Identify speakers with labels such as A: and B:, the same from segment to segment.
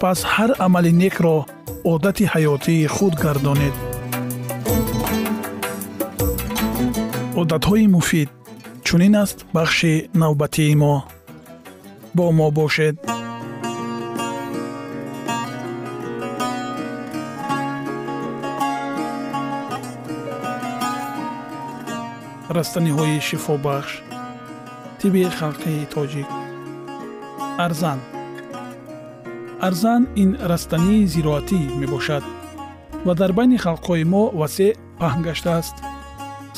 A: пас ҳар амали некро одати ҳаётии худ гардонед. Одатҳои муфид чунин аст бахши навбатии мо. Бо мо бошед. Растаниҳои шифобахш тиби халқии тоҷик. Арзан арзан ин растании зироатӣ мебошад ва дар байни халқҳои мо васеъ паҳн гаштааст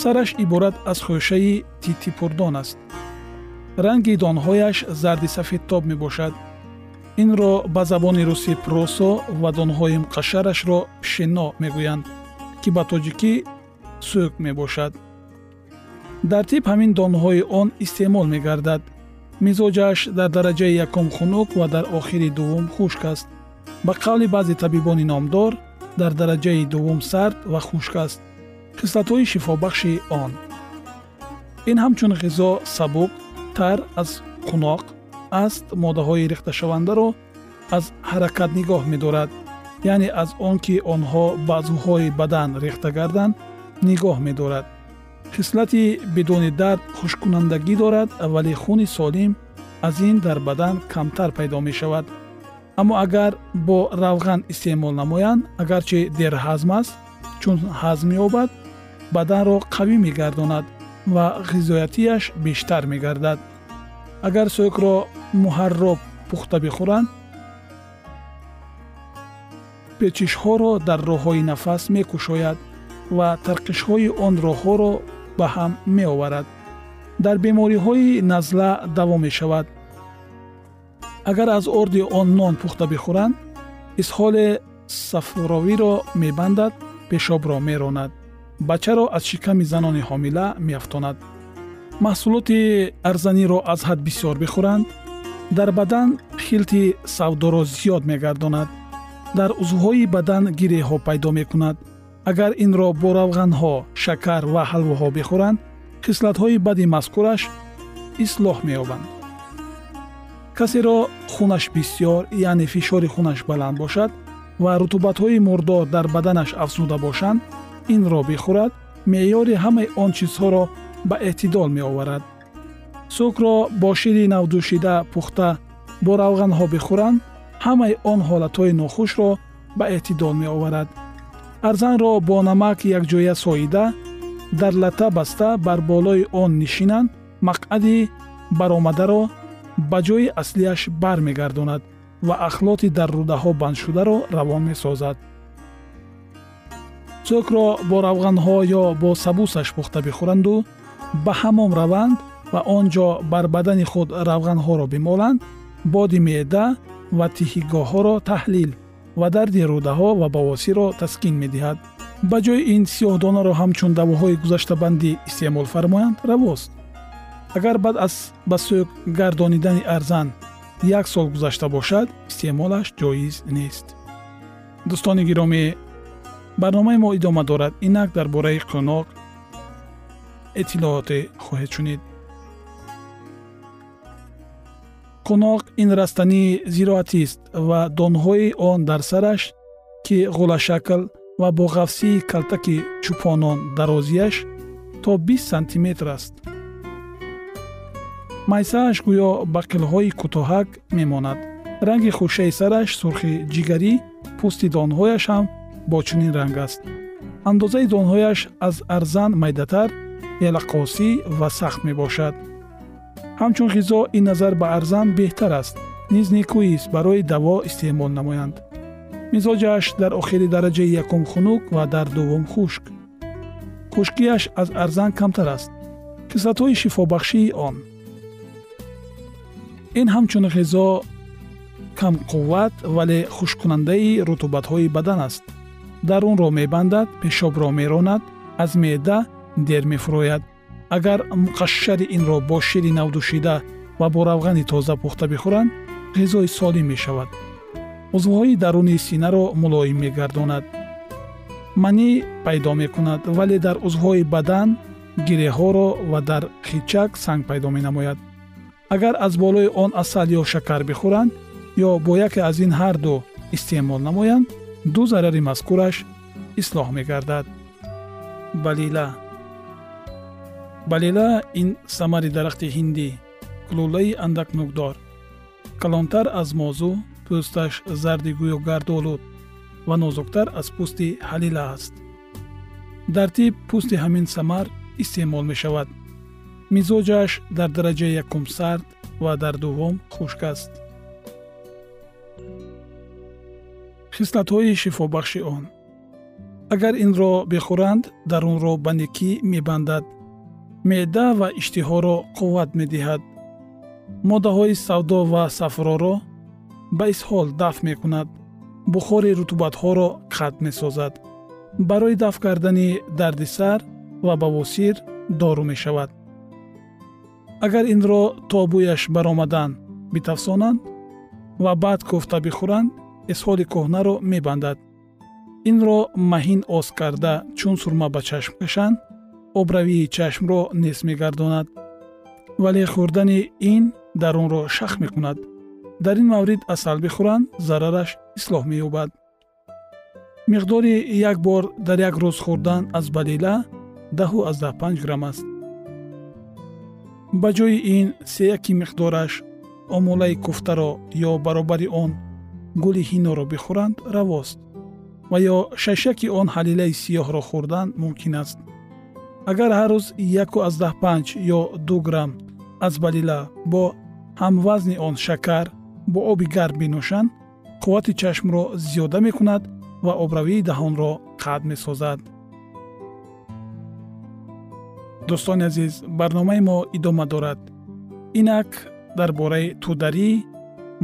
A: сараш иборат аз хӯшаи титипурдон аст. Ранги донҳояш зарди сафедтоб мебошад. Инро ба забони русӣ просо ва донҳои муқашшарашро пшено мегӯянд ки ба тоҷикӣ сӯк мебошад. Дар тиб ҳамин донҳои он истеъмол мегардад мизоҷаш дар дараҷаи якум хунук ва дар охири дуввум хушк аст. Ба қавли баъзе табибони номдор дар дараҷаи дуввум сард ва хушк аст. Хислатҳои шифобахши он. Ин ҳамчун ғизо сабук тар аз қуноқ аст моддаҳои рехташавандаро аз ҳаракат нигоҳ медорад. Яъне аз он ки онҳо ба азвҳои бадан рехта гарданд нигоҳ медорад хислати бидуни дард хушккунандагӣ дорад вале хуни солим аз ин дар бадан камтар пайдо мешавад. Аммо агар бо равған истеъмол намоянд агарчи дерҳазм аст чун ҳазм ёбад баданро қавӣ мегардонад ва ғизоятияш бештар мегардад. Агар сӯкро муҳарроб пухта бихӯранд печишҳоро дар роҳҳои нафас мекушояд ва тарқишҳои он роҳҳоро ба ҳам меоварад. Дар бемориҳои назла даво мешавад. Агар аз орди он нон пухта бихӯранд исҳоли сафровиро мебандад пешобро меронад бачаро аз шиками занони ҳомила меафтонад. Маҳсулоти арзаниро аз ҳад бисёр бихӯранд дар бадан хилти савдоро зиёд мегардонад дар узвҳои бадан гиреҳҳо пайдо мекунад агар инро бо равғанҳо шакар ва ҳалвоҳо бихӯранд хислатҳои бади мазкураш ислоҳ меёбанд. Касеро хунаш бисьёр яъне фишори хунаш баланд бошад ва рутубатҳои мурдор дар баданаш афзуда бошанд инро бихӯрад меъёри ҳамаи он чизҳоро ба эътидол меоварад. Сукро бо шири навдӯшида пухта бо равғанҳо бихӯранд ҳамаи он ҳолатҳои нохушро ба эътидол меоварад арзанро бо намак якҷоя соида дар лата баста бар болои он нишинанд мақъади баромадаро ба ҷои аслиаш бармегардонад ва ахлоти дар рӯдаҳо бандшударо равон месозад. Цӯкро бо равғанҳо ё бо сабусаш пухта бихӯранду ба ҳамом раванд ва он ҷо бар бадани худ равғанҳоро бимоланд боди меъда ва тиҳигоҳҳоро таҳлил ва дарди рӯдаҳо ва бавосиро таскин медиҳад. Ба ҷои ин сиёҳдонаро ҳамчун давоҳои гузаштабандӣ истеъмол фармоянд равост. Агар баъд аз ба сӯк гардонидани арзан як сол гузашта бошад истеъмолаш ҷоиз нест. Дӯстони гиромӣ барномаи мо идома дорад. Инак дар бораи қӯноқ иттилооте хоҳед шунид қӯноқ ин растании зироатист ва донҳои он дар сараш ки ғулашакл ва бо ғафсии калтаки чӯпонон дарозияш то 20 сантиметр аст. Майсааш гӯё ба қилҳои кӯтоҳак мемонад. Ранги хушаи сараш сурхи ҷигарӣ пӯсти донҳояш ҳам бо чунин ранг аст. Андозаи донҳояш аз арзан майдатар ялақосӣ ва сахт мебошад ҳамчун ғизо ин назар ба арзан беҳтар аст. Низ некӯист барои даво истеъмол намоянд. Мизоҷаш дар охири дараҷаи якум хунук ва дар дуввум хушк. Хушкиаш аз арзан камтар аст кислатҳои шифобахшии он. Ин ҳамчун ғизо камқувват вале хушккунандаи рутубатҳои бадан аст. Дарунро мебандад пешобро меронад аз меъда дер мефурояд агар муқашшари инро бо шири навдӯшида ва бо равғани тоза пухта бихӯранд ғизои солим мешавад. узвҳои даруни синаро мулоим мегардонад. Манӣ пайдо мекунад вале дар узвҳои бадан гиреҳҳоро ва дар хичак санг пайдо менамояд. Агар аз болои он асал ё шакар бихӯранд ё бо яке аз ин ҳарду истеъмол намоянд ду зарари мазкураш ислоҳ мегардад. Балила балила ин самари дарахти ҳиндӣ кулулаи андак нӯкдор калонтар аз мозу пӯсташ зарди гӯё гардолуд ва нозуктар аз пӯсти ҳалила аст. Дар тиб пӯсти ҳамин самар истеъмол мешавад. Мизоҷаш дар дараҷаи якум сард ва дар дуввум хушк аст. Хислатҳои шифобахши он. Агар инро бихӯранд дарунро ба некӣ мебандад меъда ва иштиҳоро қувват медиҳад. Моддаҳои савдо ва сафроро ба исҳол дафт мекунад. Бухори рутубатҳоро қатъ месозад. Барои дафт кардани дарди сар ва бавосир дору мешавад. Агар инро то бӯяш баромадан битафсонанд ва баъд кӯфта бихӯранд исҳоли кӯҳнаро мебандад. Инро маҳин оз карда чун сурма ба чашм кашанд обравии чашмро нес мегардонад вале хӯрдани ин дарунро шах мекунад. Дар ин маврид асал бихӯранд зарараш ислоҳ меёбад. Миқдори як бор дар як рӯз хӯрдан аз балила даҳу аздаҳ панҷ грамм аст. Ба ҷои ин сеяки миқдораш омулаи куфтаро ё баробари он гули ҳиноро бихӯранд равост ва ё шашаки он ҳалилаи сиёҳро хӯрдан мумкин аст агар ҳар рӯз яку аздаҳ панҷ ё ду грамм аз балила бо ҳамвазни он шакар бо оби гарм бинӯшанд қуввати чашмро зиёда мекунад ва обравии даҳонро қатъ месозад. Дӯстони азиз барномаи мо идома дорад. Инак дар бораи тударӣ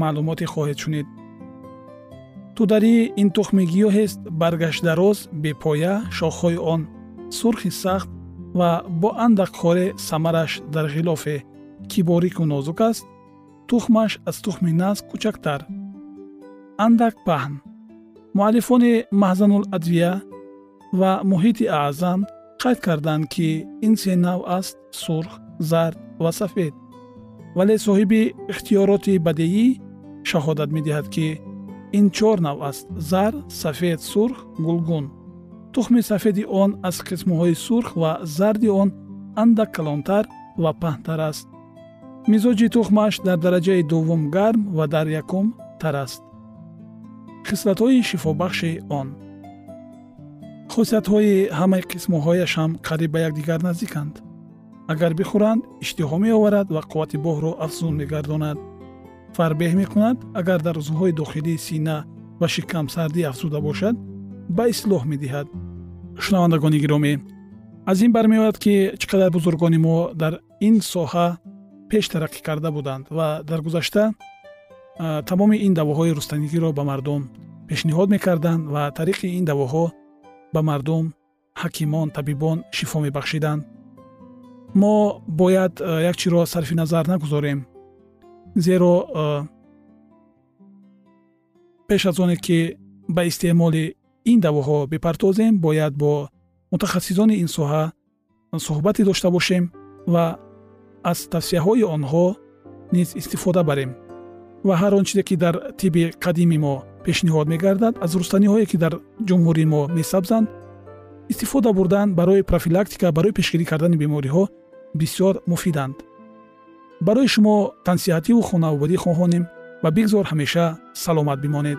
A: маълумоте хоҳед шунид. Тударӣ ин тухми гиёҳест баргашдароз бепоя шохҳои он сурхи сахт ва бо андак хоре самараш дар ғилофе ки борику нозук аст тухмаш аз тухми наск кӯчактар. Андак паҳн. Муаллифони маҳзануладвия ва муҳити аъзам қайд карданд ки ин се навъ аст сурх зард ва сафед. Вале соҳиби ихтиёроти бадеӣ шаҳодат медиҳад ки ин чор нав аст зар сафед сурх гулгун тухми сафеди он аз қисмҳои сурх ва зарди он андак калонтар ва паҳнтар аст. Мизоҷи тухмаш дар дараҷаи дуввум гарм ва дар якум тар аст. Хислатҳои шифобахши он. Хусиятҳои ҳамаи қисмҳояш ҳам қариб ба якдигар наздиканд. Агар бихӯранд иштиҳо меоварад ва қуввати боҳро афзун мегардонад. Фарбеҳ мекунад агар дар узвҳои дохилии сина ва шикам сардӣ афзуда бошад ба ислоҳ медиҳад. Шунавандагони гиромӣ аз ин бармеояд ки чӣ қадар бузургони мо дар ин соҳа пеш тараққӣ карда буданд ва дар гузашта тамоми ин давоҳои рустанигиро ба мардум пешниҳод мекарданд ва тариқи ин давоҳо ба мардум ҳакимон табибон шифо мебахшиданд. Мо бояд як чиро сарфи назар нагузорем зеро пеш аз оне ки ба истеъмоли ин давоҳо бипартозем бояд бо мутахассисони ин соҳа суҳбате дошта бошем ва аз тавсияҳои онҳо низ истифода барем. Ва ҳар он чизе ки дар тибби қадими мо пешниҳод мегардад аз рустаниҳое ки дар ҷумҳурии мо месабзанд истифода бурдан барои профилактика барои пешгирӣ кардани бемориҳо бисёр муфиданд. Барои шумо тансиҳативу хонавобадӣ хоҳонем ва бигзор ҳамеша саломат бимонед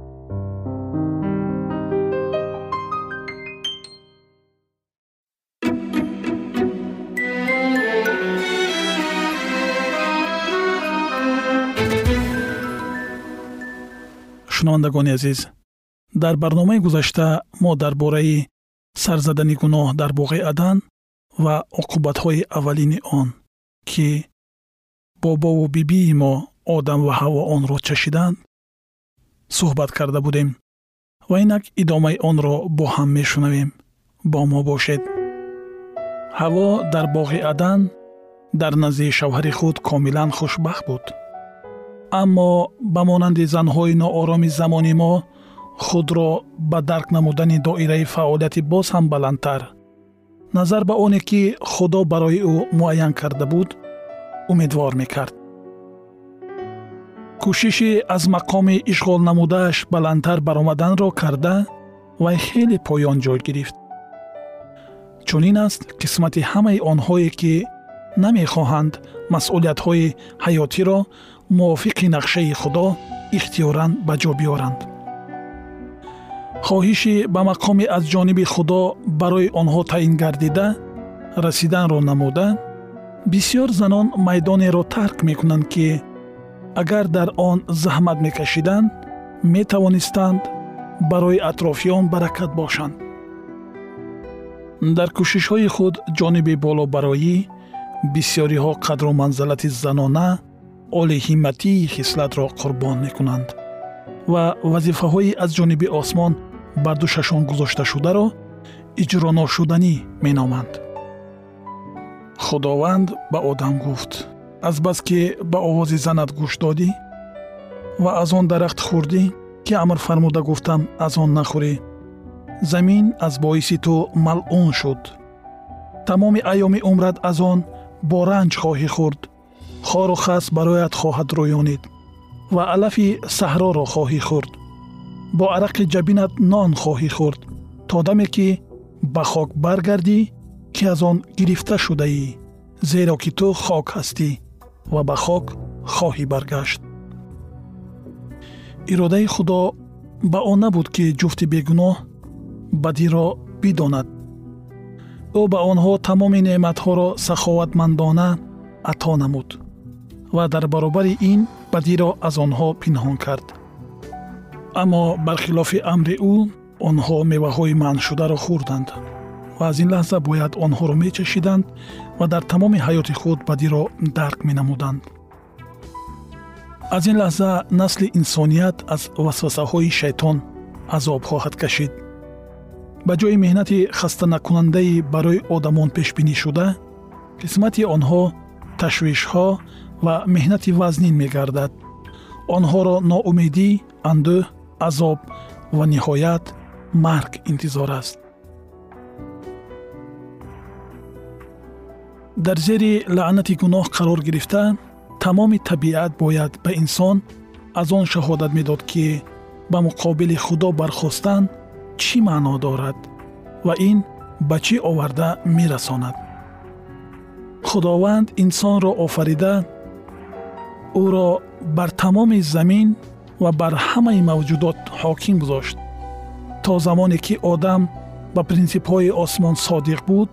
A: шунавандагони азиз. Дар барномаи гузашта мо дар бораи сарзадани гуноҳ дар боғи адан ва оқубатҳои аввалини он ки бобову бибии мо одам ва ҳаво онро чашиданд суҳбат карда будем ва инак идомаи онро бо ҳам мешунавем. Бо мо бошед. Ҳаво дар боғи адан дар назди шавҳари худ комилан хушбахт буд аммо ба монанди занҳои ноороми замони мо худро ба дарк намудани доираи фаъолияти боз ҳам баландтар. Назар ба оне ки худо барои ӯ муайян карда буд умедвор мекард. Кӯшиши аз мақоми ишғол намудааш баландтар баромаданро карда вай хеле поён ҷой гирифт. Чунин аст қисмати ҳамаи онҳое ки намехоҳанд масъулиятҳои ҳаётиро мувофиқи нақшаи худо ихтиёран ба ҷо биёранд. Хоҳиши ба мақоми аз ҷониби худо барои онҳо таъин гардида расиданро намуда бисьёр занон майдонеро тарк мекунанд ки агар дар он заҳмат мекашиданд метавонистанд барои атрофиён баракат бошанд. Дар кӯшишҳои худ ҷониби болобароӣ бисьёриҳо қадру манзалати занона олиҳиматии хислатро қурбон мекунанд. Ва вазифаҳои аз ҷониби осмон бар душашон гузошташударо иҷроношуданӣ меноманд. Худованд ба одам гуфт. Азбаски ба овози занат гӯш додӣ ва аз он дарахт хӯрдӣ ки амр фармуда гуфтам аз он нахӯрӣ замин аз боиси ту малъун шуд. Тамоми айёми умрат аз он бо ранҷ хоҳӣ хӯрд хору хас барояд хоҳад рӯёнид ва алафи саҳроро хоҳӣ хӯрд. Бо арақи ҷабинат нон хоҳӣ хӯрд то даме ки ба хок баргардӣ ки аз он гирифта шудаӣ зеро ки ту хок ҳастӣ ва ба хок хоҳӣ баргашт. Иродаи худо ба он набуд ки ҷуфти бегуноҳ бадиро бидонад. Ӯ ба онҳо тамоми неъматҳоро саховатмандона ато намуд ва дар баробари ин бадиро аз онҳо пинҳон кард. Аммо бархилофи амри ӯ онҳо меваҳои манъшударо хӯрданд ва аз ин лаҳза бояд онҳоро мечашиданд ва дар тамоми ҳаёти худ бадиро дарк менамуданд. Аз ин лаҳза насли инсоният аз васвасаҳои шайтон азоб хоҳад кашид. Ба ҷои меҳнати хастанакунандаи барои одамон пешбинишуда қисмати онҳо ташвишҳо ва меҳнати вазнин мегардад. Онҳоро ноумедӣ андӯҳ азоб ва ниҳоят марг интизор аст. Дар зери лаънати гуноҳ қарор гирифта тамоми табиат бояд ба инсон аз он шаҳодат медод ки ба муқобили худо бархостан чӣ маъно дорад ва ин ба чӣ оварда мерасонад. Худованд инсонро офарида ӯро бар тамоми замин ва бар ҳамаи мавҷудот ҳоким гузошт. То замоне ки одам ба принсипҳои осмон содиқ буд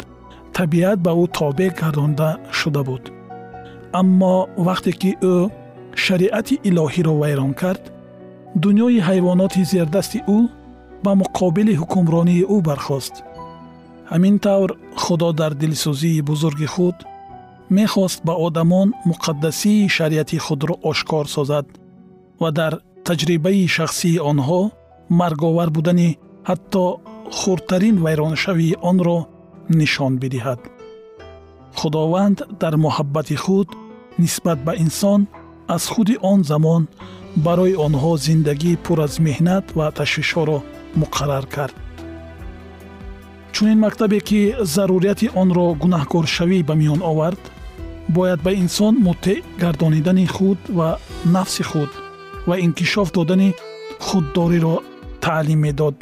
A: табиат ба ӯ тобеъ гардонда шуда буд. Аммо вақте ки ӯ шариати илоҳиро вайрон кард дунёи ҳайвоноти зердасти ӯ ба муқобили ҳукмронии ӯ бархост. Ҳамин тавр худо дар дилсӯзии бузурги худ мехост ба одамон муқаддасии шариати худро ошкор созад ва дар таҷрибаи шахсии онҳо марговар будани ҳатто хурдтарин вайроншавии онро нишон бидиҳад. Худованд дар муҳаббати худ нисбат ба инсон аз худи он замон барои онҳо зиндагии пур аз меҳнат ва ташвишҳоро муқаррар кард. Чунин мактабе ки зарурияти онро гунаҳкоршавӣ ба миён овард бояд ба инсон муттеъ гардонидани худ ва нафси худ ва инкишоф додани худдориро таълим медод.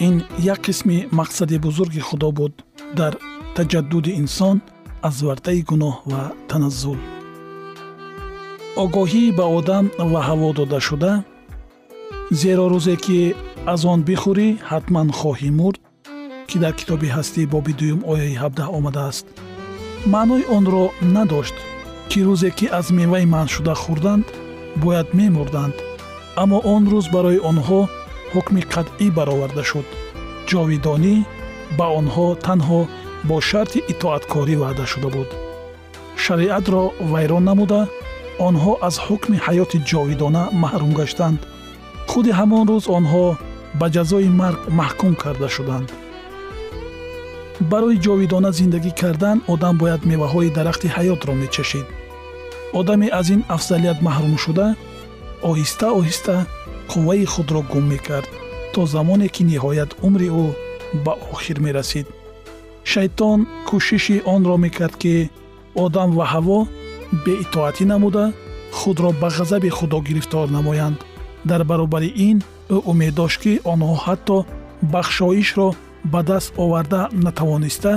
A: Ин як қисми мақсади бузурги худо буд дар таҷаддуди инсон аз вартаи гуноҳ ва таназзул. Огоҳӣ ба одам ва ҳаво додашуда зеро рӯзе ки аз он бихӯрӣ ҳатман хоҳӣ мурд ки дар китоби ҳастӣ боби дуюм ояи 17 омадааст маънои онро надошт ки рӯзе ки аз меваи манъшуда хӯрданд бояд мемурданд. Аммо он рӯз барои онҳо ҳукми қатъӣ бароварда шуд. Ҷовидонӣ ба онҳо танҳо бо шарти итоаткорӣ ваъда шуда буд. Шариатро вайрон намуда онҳо аз ҳукми ҳаёти ҷовидона маҳрум гаштанд. Худи ҳамон рӯз онҳо ба ҷазои марг маҳкум карда шуданд барои ҷовидона зиндагӣ кардан одам бояд меваҳои дарахти ҳаётро мечашид одаме аз ин афзалият маҳрум шуда оҳиста оҳиста қувваи худро гум мекард то замоне ки ниҳоят умри ӯ ба охир мерасид. шайтон кӯшиши онро мекард ки одам ва ҳаво беитоатӣ намуда худро ба ғазаби худо гирифтор намоянд. дар баробари ин ӯ умед дошт ки онҳо ҳатто бахшоишро ба даст оварда натавониста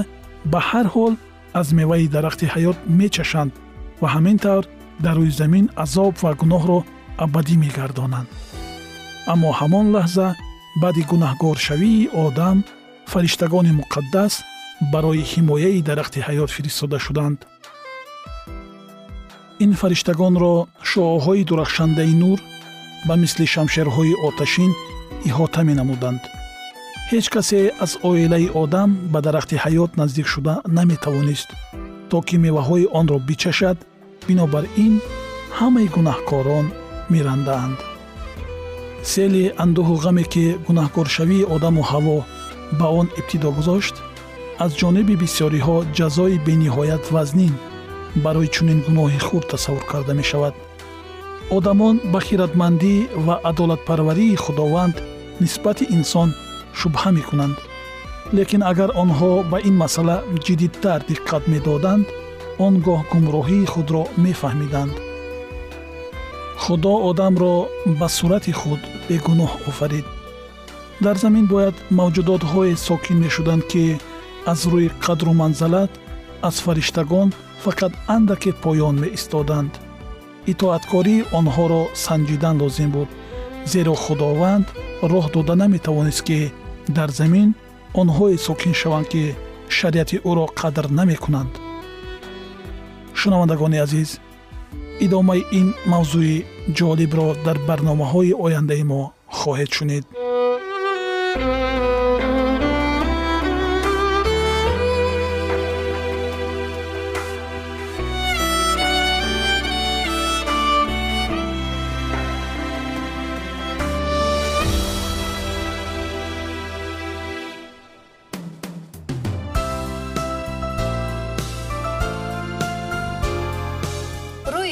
A: ба ҳар ҳол аз меваи дарахти ҳаёт мечашанд ва ҳамин тавр дар рӯи замин азоб ва гуноҳро абадӣ мегардонанд. Аммо ҳамон лаҳза баъди гунаҳгоршавии одам фариштагони муқаддас барои ҳимояи дарахти ҳаёт фиристода шуданд. Ин фариштагонро шуоҳои дурахшандаи нур ба мисли шамшерҳои оташин иҳота менамуданд ҳеҷ касе аз оилаи одам ба дарахти ҳаёт наздик шуда наметавонист. То ки меваҳои онро бичашад бинобар ин ҳамаи гунаҳкорон мерандаанд сели андӯҳу ғаме ки гунаҳкоршавии одаму ҳаво ба он ибтидо гузошт аз ҷониби бисёриҳо ҷазои бениҳоят вазнин барои чунин гуноҳи хурд тасаввур карда мешавад. Одамон ба хиратмандӣ ва адолатпарварии худованд нисбати инсон шубҳа мекунанд. Лекин агар онҳо ба ин масъала ҷиддитар диққат медоданд он гоҳ гумроҳии худро мефаҳмиданд. Худо одамро ба сурати худ бегуноҳ офарид. Дар замин бояд мавҷудотҳое сокин мешуданд ки аз рӯи қадру манзалат аз фариштагон фақат андаке поён меистоданд. Итоаткории онҳоро санҷидан лозим буд зеро худованд роҳ дода наметавонист ки дар замин онҳое сокин шаванд ки шариати ӯро қадр намекунанд. Шунавандагони азиз идомаи ин мавзӯи ҷолибро дар барномаҳои ояндаи мо хоҳед шунид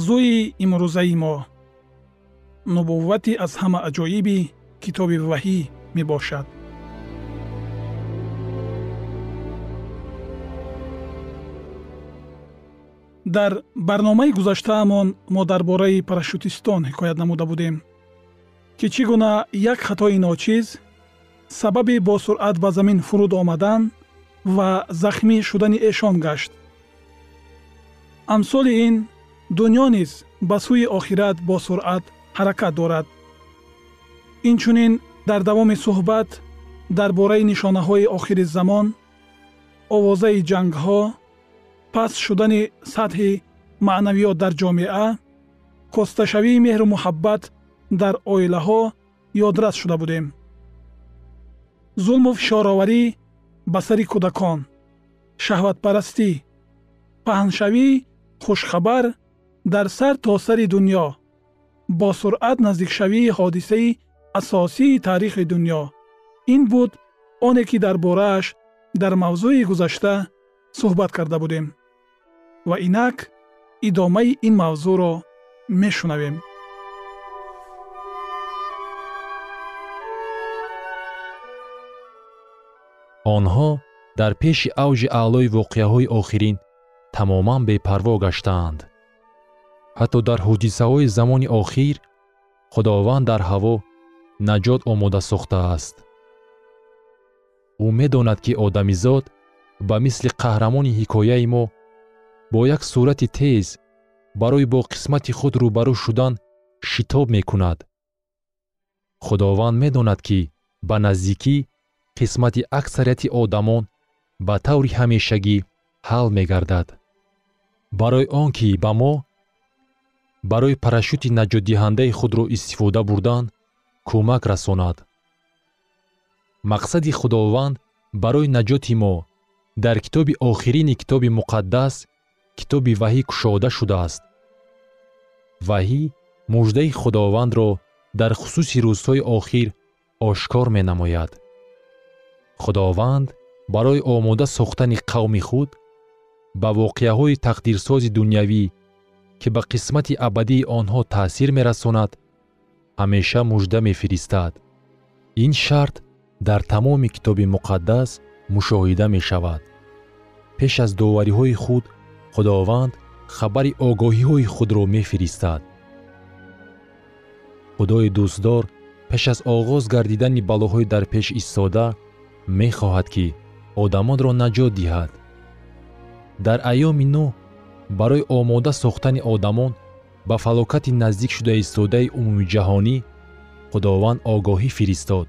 A: мавзӯи имрӯзаи мо. Нубуввати аз ҳама аҷоиби китоби ваҳӣ мебошад. Дар барномаи гузаштаамон мо дар бораи парашютистон ҳикоят намуда будем ки чӣ гуна як хатои ночиз сабаби бо суръат ба замин фуруд омадан ва захмӣ шудани эшон гашт. Амсоли ин дунё низ ба сӯи охират бо суръат ҳаракат дорад. Инчунин дар давоми суҳбат дар бораи нишонаҳои охири замон овозаи ҷангҳо паст шудани сатҳи маънавиёт дар ҷомеа косташавии меҳру муҳаббат дар оилаҳо ёдрас шуда будем. Зулму фишороварӣ ба сари кӯдакон шаҳватпарастӣ паҳншавӣ хушхабар дар сар то сари дунё бо суръат наздикшавии ҳодисаи асосии таърихи дунё. Ин буд оне ки дар борааш дар мавзӯи гузашта суҳбат карда будем. Ва инак идомаи ин мавзӯъро мешунавем.
B: Онҳо дар пеши авҷи аълои воқеаҳои охирин тамоман бепарво гаштаанд ҳатто дар ҳодисаҳои замони охир худованд дар ҳаво наҷот омода сохтааст ӯ медонад ки одамизод ба мисли қаҳрамони ҳикояи мо бо як сурати тез барои бо қисмати худ рӯбарӯ шудан шитоб мекунад. Худованд медонад ки ба наздикӣ қисмати аксарияти одамон ба таври ҳамешагӣ ҳал мегардад. Барои он ки ба мо барои парашюти наҷотдиҳандаи худро истифода бурдан кӯмак расонад. Мақсади худованд барои наҷоти мо дар китоби охирини китоби муқаддас китоби ваҳӣ кушода шудааст. Ваҳӣ муждаи худовандро дар хусуси рӯзҳои охир ошкор менамояд. Худованд барои омода сохтани қавми худ ба воқеаҳои тақдирсози дунявӣ ки ба қисмати абадии онҳо таъсир мерасонад ҳамеша мужда мефиристад. Ин шарт дар тамоми китоби муқаддас мушоҳида мешавад. Пеш аз довариҳои худ худованд хабари огоҳиҳои худро мефиристад. Худои дӯстдор пеш аз оғоз гардидани балоҳои дар пеш истода мехоҳад ки одамонро наҷот диҳад. Дар айёми нӯ барои омода сохтани одамон ба фалокати наздик шуда истодаи умумиҷаҳонӣ худованд огоҳӣ фиристод.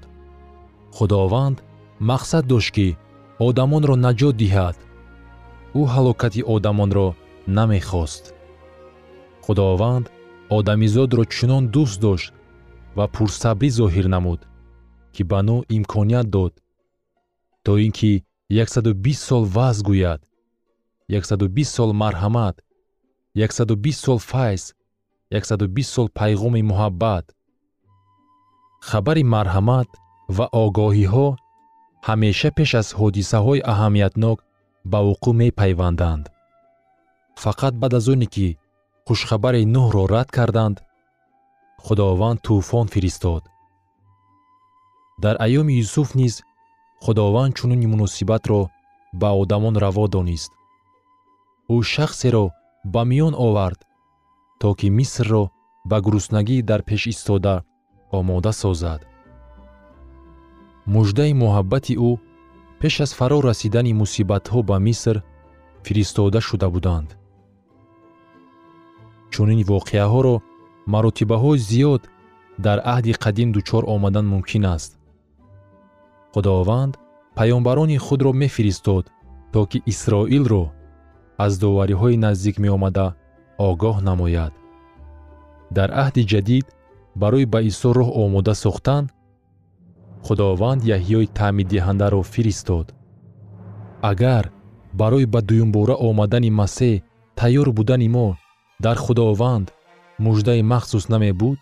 B: Худованд мақсад дошт ки одамонро наҷот диҳад. Ӯ ҳалокати одамонро намехост. Худованд одамизодро чунон дӯст дошт ва пурсабрӣ зоҳир намуд ки ба нӯ имконият дод. То ин ки 120 сол ваъз гӯяд 120 сол марҳамат 120 сол файз 120 сол пайғоми муҳаббат. Хабари марҳамат ва огоҳиҳо ҳамеша пеш аз ҳодисаҳои аҳамиятнок ба вуқӯъ мепайванданд. Фақат баъд аз оне ки хушхабари нӯҳро рад карданд худованд тӯфон фиристод. Дар айёми юсуф низ худованд чунуни муносибатро ба одамон раво донист ӯ шахсеро ба миён овард то ки мисрро ба гуруснагӣ дар пеш истода омода созад. Муждаи муҳаббати ӯ пеш аз фаро расидани мусибатҳо ба миср фиристода шуда буданд. Чунин воқеаҳоро маротибаҳои зиёд дар аҳди қадим дучор омадан мумкин аст. Худованд паёмбарони худро мефиристод то ки исроилро аз довариҳои наздик меомада огоҳ намояд. Дар аҳди ҷадид барои ба исо роҳ омода сохтан худованд яҳьёи таъминдиҳандаро фиристод. Агар барои ба дуюмбора омадани масеҳ тайёр будани мо дар худованд муждаи махсус намебуд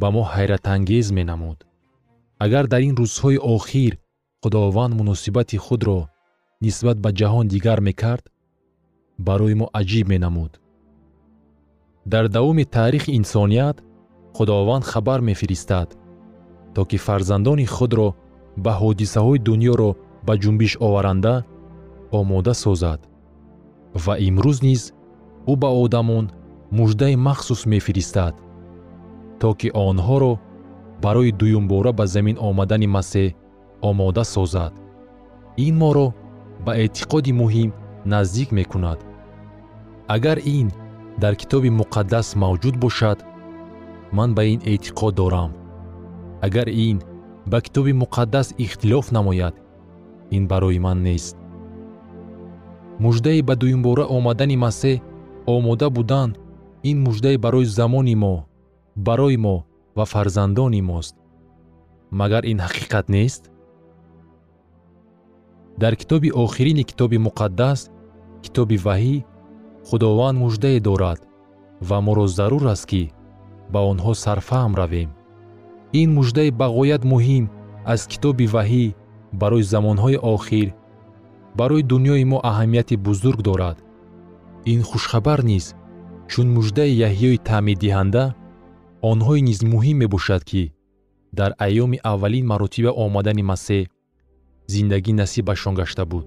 B: ба мо ҳайратангез менамуд. Агар дар ин рӯзҳои охир худованд муносибати худро нисбат ба ҷаҳон дигар мекард барои мо аҷиб менамуд. Дар давоми таърихи инсоният худованд хабар мефиристад то ки фарзандони худро ба ҳодисаҳои дуньёро ба ҷунбиш оваранда омода созад ва имрӯз низ ӯ ба одамон муждаи махсус мефиристад то ки онҳоро барои дуюмбора ба замин омадани масеҳ омода созад. Ин моро ба эътиқоди муҳим наздик мекунад агар ин дар китоби муқаддас мавҷуд бошад ман ба ин эътиқод дорам. Агар ин ба китоби муқаддас ихтилоф намояд ин барои ман нест. Муждаи ба дуюмбора омадани масеҳ омода будан ин муждае барои замони мо барои мо ва фарзандони мост. Магар ин ҳақиқат нест? Дар китоби охирини китоби муқаддас китоби ваҳӣ худованд муждае дорад ва моро зарур аст ки ба онҳо сарфаҳм равем. Ин муждаи бағоят муҳим аз китоби ваҳӣ барои замонҳои охир барои дуньёи мо аҳамияти бузург дорад. Ин хушхабар низ чун муждаи яҳьёи таъминдиҳанда онҳое низ муҳим мебошад ки дар айёми аввалин маротиба омадани масеҳ зиндагӣ насибашон гашта буд